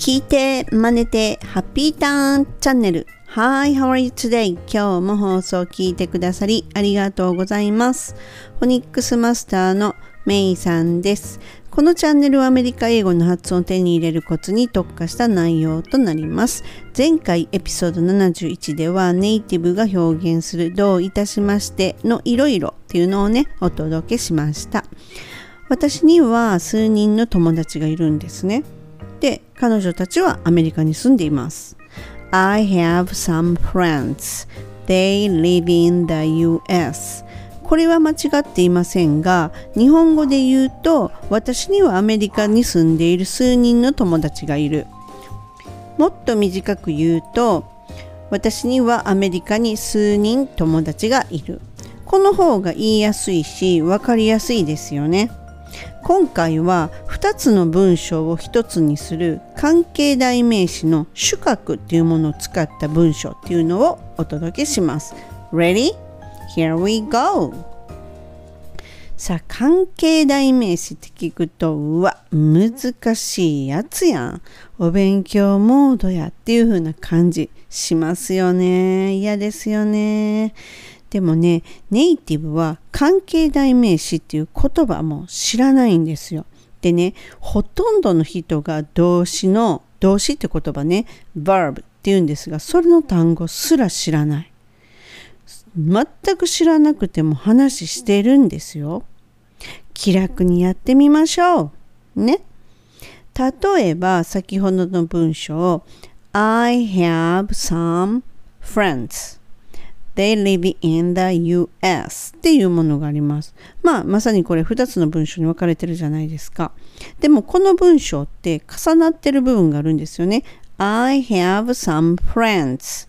聞いて、真似て、ハッピーターンチャンネル。Hi, how are you today? 今日も放送を聞いてくださりありがとうございます。フォニックスマスターのメイさんです。このチャンネルはアメリカ英語の発音を手に入れるコツに特化した内容となります。前回エピソード71ではネイティブが表現するどういたしましてのいろいろっていうのをね、お届けしました。私には数人の友達がいるんですね。で、彼女たちはアメリカに住んでいます。I have some friends. They live in the US. これは間違っていませんが、日本語で言うと、私にはアメリカに住んでいる数人の友達がいる。もっと短く言うと、私にはアメリカに数人友達がいる。この方が言いやすいし、分かりやすいですよね。今回は2つの文章を1つにする関係代名詞の主格っていうものを使った文章っていうのをお届けします。Ready? Here we go! さあ関係代名詞って聞くとうわ難しいやつやんお勉強モードやっていう風な感じしますよね嫌ですよねでもね、ネイティブは関係代名詞っていう言葉も知らないんですよ。でね、ほとんどの人が動詞の、動詞って言葉ね、verb っていうんですが、それの単語すら知らない。全く知らなくても話してるんですよ。気楽にやってみましょう。ね。例えば、先ほどの文章、I have some friends. They live in the US っていうものがあります。まあ、まさにこれ2つの文章に分かれてるじゃないですか。でもこの文章って重なってる部分があるんですよね。I have some friends.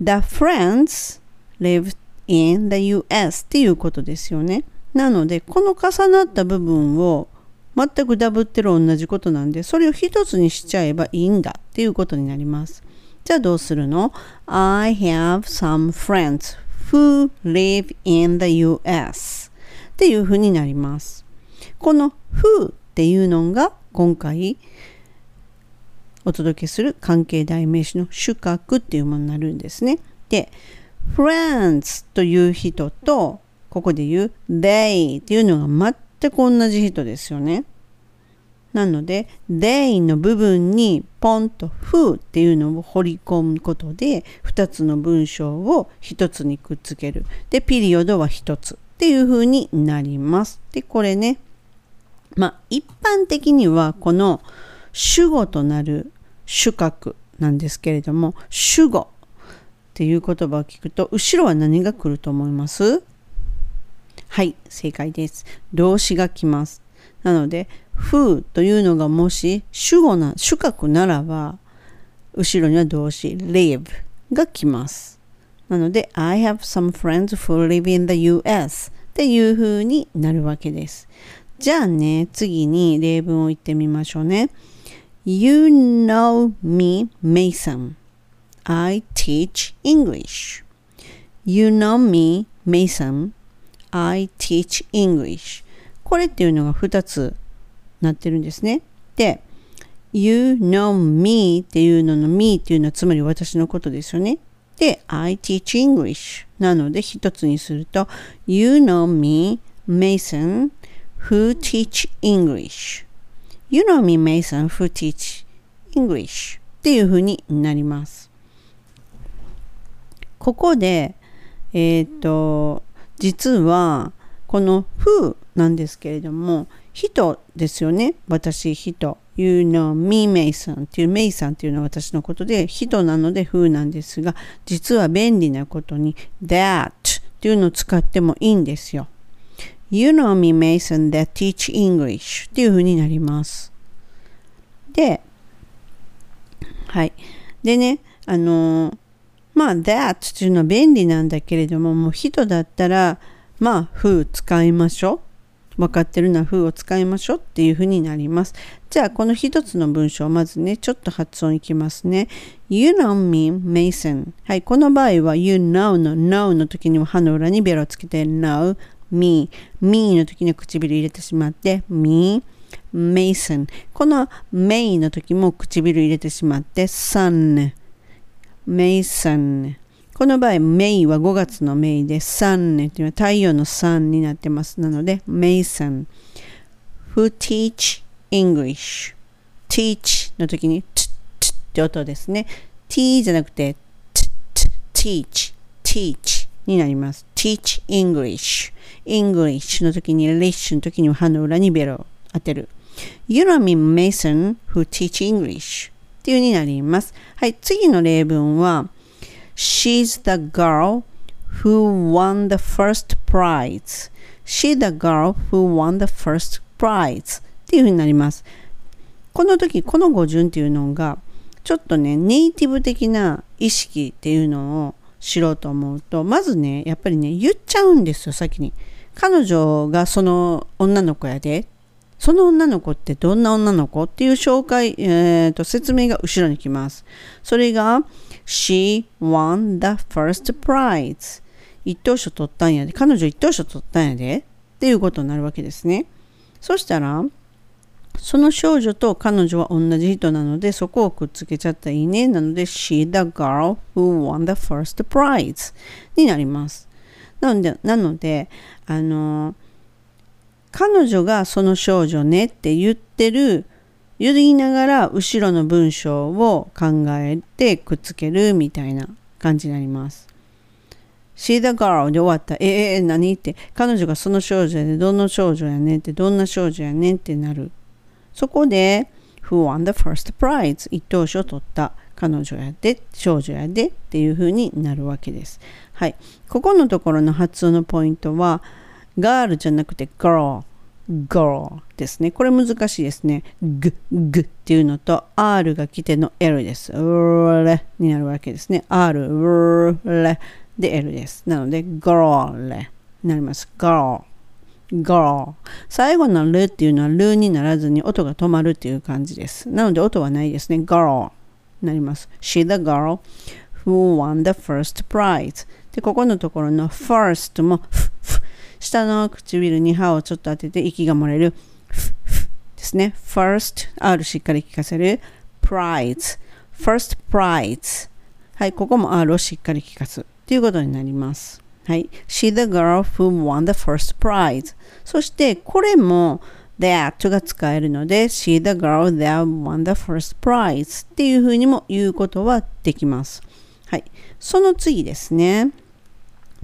The friends live in the US っていうことですよね。なので、この重なった部分を全くダブってる同じことなんで、それを一つにしちゃえばいいんだっていうことになります。じゃあどうするの ?I have some friends who live in the US っていうふうになります。この who っていうのが今回お届けする関係代名詞の主格っていうものになるんですね。で、friends という人とここで言う they っていうのが全く同じ人ですよね。なので they の部分にポンと who っていうのを掘り込むことで2つの文章を1つにくっつける。で、ピリオドは1つっていう風になります。で、これね、まあ一般的にはこの主語となる主格なんですけれども、主語っていう言葉を聞くと後ろは何が来ると思います？はい、正解です。動詞が来ます。なので、who というのがもし主語な、主格ならば、後ろには動詞 live が来ます。なので、I have some friends who live in the US っていう風になるわけです。じゃあね、次に例文を言ってみましょうね。You know me, Mason. I teach English. You know me, Mason. I teach English. これっていうのが2つなってるんですね。で、You know me っていうのの me っていうのはつまり私のことですよね。で、I teach English なので一つにすると You know me, Mason, who teach English. You know me, Mason, who teach English っていうふうになります。ここで、えっ、ー、と、実はこの who なんですけれども、人ですよね。私、人。You know me, Mason っていう、メイさんっていうのは私のことで、人なので who なんですが、実は便利なことに that っていうのを使ってもいいんですよ。You know me, Mason, that teach English っていう風になります。で、はい。でね、あのまあ、that っていうのは便利なんだけれども、もう人だったら、まあ、who 使いましょう。分かってるな風を使いましょうっていう風になります。じゃあこの一つの文章まずねちょっと発音いきますね。You know me, Mason. はい、この場合は You know の know の時には歯の裏にベロをつけて know, me, me の時には唇入れてしまって me, Mason この May の時も唇入れてしまって Sun Mason この場合、メイは5月のメイで、サンネというのは太陽のサンになってます。なので、メイさん。Who teach English?Teach の時に、トゥ、ト t って音ですね。テ t じゃなくて、ト t トゥ、ティチ teach になります。teach English。English の時に、レッシュの時に、歯の裏にベロを当てる。You don't mean Mason who teach English っていうになります。はい、次の例文は、She's the girl who won the first prize. She the girl who won the first prize っていうふうになります。この時、この語順っていうのが、ちょっとね、ネイティブ的な意識っていうのを知ろうと思うと、まずね、やっぱりね、言っちゃうんですよ、先に。彼女がその女の子やで。その女の子ってどんな女の子っていう紹介、えーと、説明が後ろに来ます。それが、She won the first prize. 一等賞取ったんやで。彼女一等賞取ったんやで。っていうことになるわけですね。そしたら、その少女と彼女は同じ人なので、そこをくっつけちゃったらいいね。なので、She the girl who won the first prize になります。なので、なのであの、彼女がその少女ねって言ってる、言いながら後ろの文章を考えてくっつけるみたいな感じになります。See the girl で終わった。ええー、何って、彼女がその少女やで、どんな少女やねって、どんな少女やねってなる。そこで、Who won the first prize? 一等賞を取った彼女やで、少女やでっていう風になるわけです。はい。ここのところの発音のポイントは、ガールじゃなくて girl, girl ですね。これ難しいですね。g, g っていうのと r が来ての l です。r レになるわけですね。r, レで l です。なので girl レになります。girl girl 最後のルっていうのはルにならずに音が止まるっていう感じです。なので音はないですね。girl になります。She the girl who won the first prize で、ここのところの first も下の唇に歯をちょっと当てて息が漏れるですね。first R しっかり聞かせる prize first prize はい、ここも R をしっかり聞かすということになります。はい。She the girl who won the first prize. そしてこれも that が使えるので She the girl that won the first prize っていうふうにも言うことはできます。はい。その次ですね。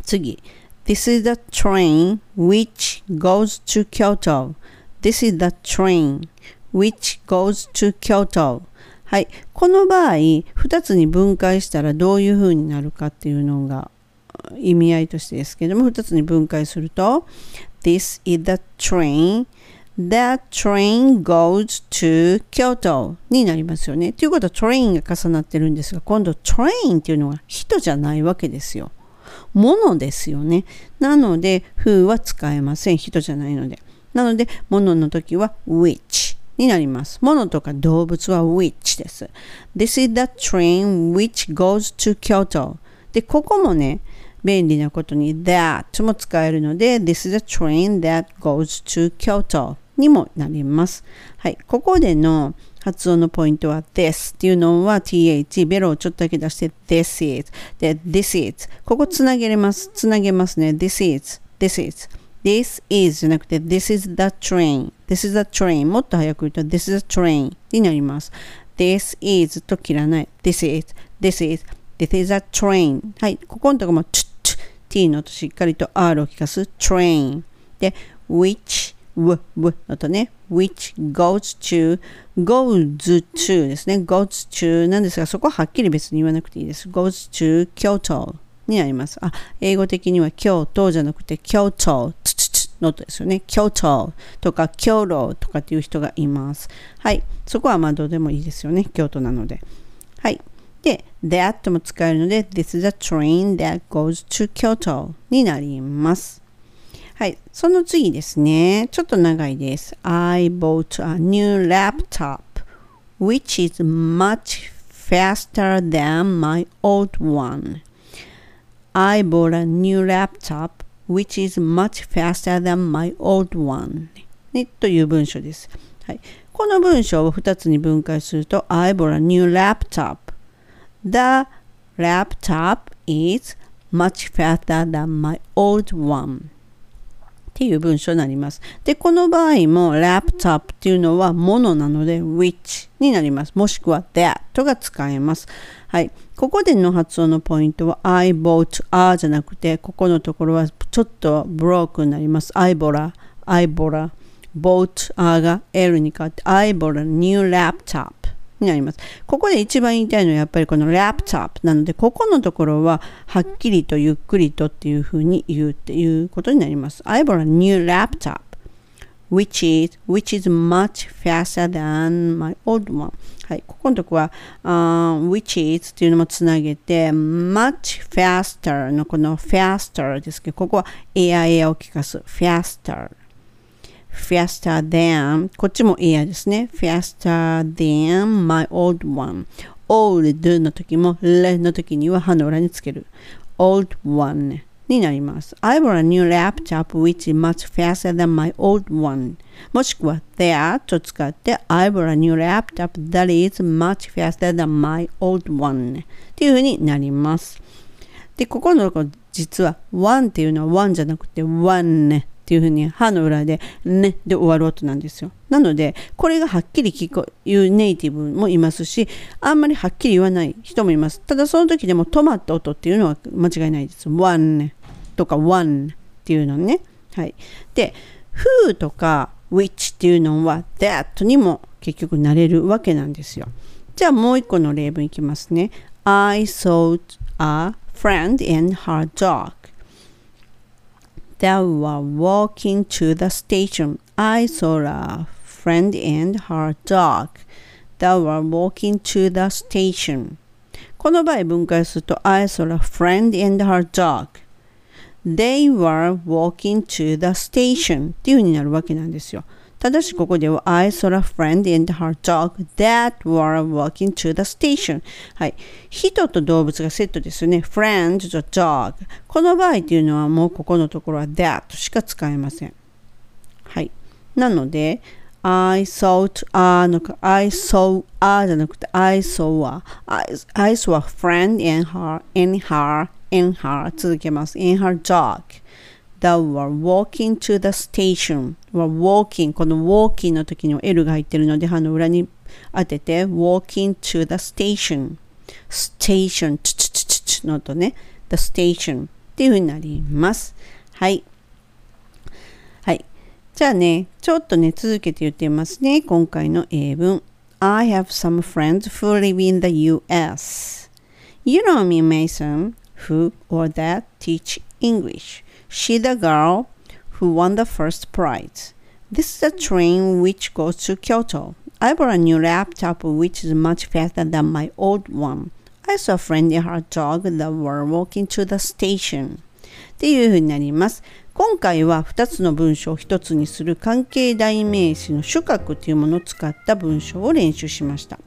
次。This is the train which goes to Kyoto. This is the train which goes to Kyoto. はい。この場合、2つに分解したらどういうふうになるかっていうのが意味合いとしてですけども、2つに分解すると、This is the train That train goes to Kyoto になりますよね。ということはトレインが重なってるんですが、今度トレインっていうのは人じゃないわけですよ。ものですよね。なので、who は使えません。人じゃないので。なので、ものの時は which になります。ものとか動物は which です。This is the train which goes to Kyoto. で、ここもね、便利なことに that も使えるので This is a train that goes to Kyoto にもなります。はい。ここでの発音のポイントは this っていうのは th ベロをちょっとだけ出して this is で this is ここつなげれますつなげますね this is this is this is じゃなくて this is the train this is the train もっと早く言うと this is the train になります this is と切らない this is this is This is a train. はい。ここのとこも、t, t, t のとしっかりと R を聞かす train。で、which, w, w のとね、which goes to, goes to ですね。goes to なんですが、そこははっきり別に言わなくていいです。goes to Kyoto になります。あ、英語的には京都じゃなくて Kyoto のとですよね。京都とか京都とかっていう人がいます。はい。そこはまあどうでもいいですよね。京都なので。はい。で、that も使えるので、This is a train that goes to Kyoto になります。はい。その次ですね。ちょっと長いです。I bought a new laptop which is much faster than my old one. I bought a new laptop which is much faster than my old one. ね、という文章です。はい、この文章を2つに分解すると I bought a new laptop. The laptop is much faster than my old one. っていう文章になります。で、この場合も laptop っていうのはものなので which になります。もしくは that が使えます。はい。ここでの発音のポイントは I bought a じゃなくて、ここのところはちょっとブロークになります。I bought a, I bought a, bought a が L に変わって I bought a new laptop になります。ここで一番言いたいのはやっぱりこの laptop なので、ここのところははっきりとゆっくりとっていうふうに言うっていうことになります。I bought a new laptop which is, which is much faster than my old one. はい、ここのとこは、uh, which is っていうのもつなげて、much faster のこの faster ですけど、ここはエアエアを聞かす faster。Faster than こっちもエアですね。faster than my old one. old の時も le の時には歯の裏につける。old one になります。I bought a new laptop which is much faster than my old one. もしくは that と使って I bought a new laptop that is much faster than my old one っていうふうになります。で、ここの実は one っていうのは one じゃなくて one。っていうふうに歯の裏でねで終わる音なんですよ。なのでこれがはっきり聞くいうネイティブもいますしあんまりはっきり言わない人もいます。ただその時でも止まった音っていうのは間違いないです。one とか one っていうのね。はい。で who とか which っていうのは that にも結局なれるわけなんですよ。じゃあもう一個の例文いきますね。I saw a friend and her dog. They were walking to the station. I saw a friend and her dog. They were walking to the station. この場合分解すると I saw a friend and her dog. They were walking to the station っていう風になるわけなんですよ。 ただしここでは I saw a friend and her dog that were walking to the station はい人と動物がセットですよね friend と dog この場合っていうのはもうここのところは that しか使えませんはいなので I saw a のか I saw a じゃなくて I saw a I, I saw a friend and her and her and her 続けます and her dog that were walking to the station were walking この walking の時には L が入ってるので歯の裏に当てて walking to the station station チチチチチのとね the station っていう風になりますはいはいじゃあねちょっとね続けて言ってみますね今回の英文 I have some friends who live in the US You know me Mason who or that teach English She the girl who won the first prize. This is a train which goes to Kyoto. I bought a new laptop which is much faster than my old one. I saw a friend and her dog that were walking to the station. っていうふうになります。今回は2つの文章を1つにする関係代名詞の主格というものを使った文章を練習しました。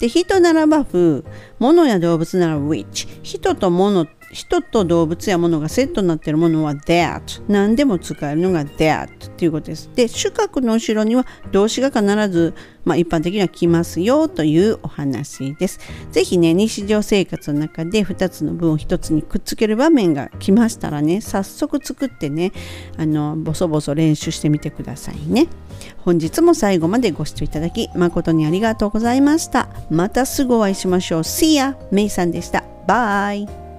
で、人ならば風、物や動物なら which、人と物人と動物や物がセットになっているものは that 何でも使えるのが that ということです。で主格の後ろには動詞が必ず、まあ、一般的には来ますよというお話です。ぜひね日常生活の中で2つの文を1つにくっつける場面が来ましたらね早速作ってねあのボソボソ練習してみてくださいね。本日も最後までご視聴いただき誠にありがとうございました。またすぐお会いしましょう。See ya! メイさんでした。バイ。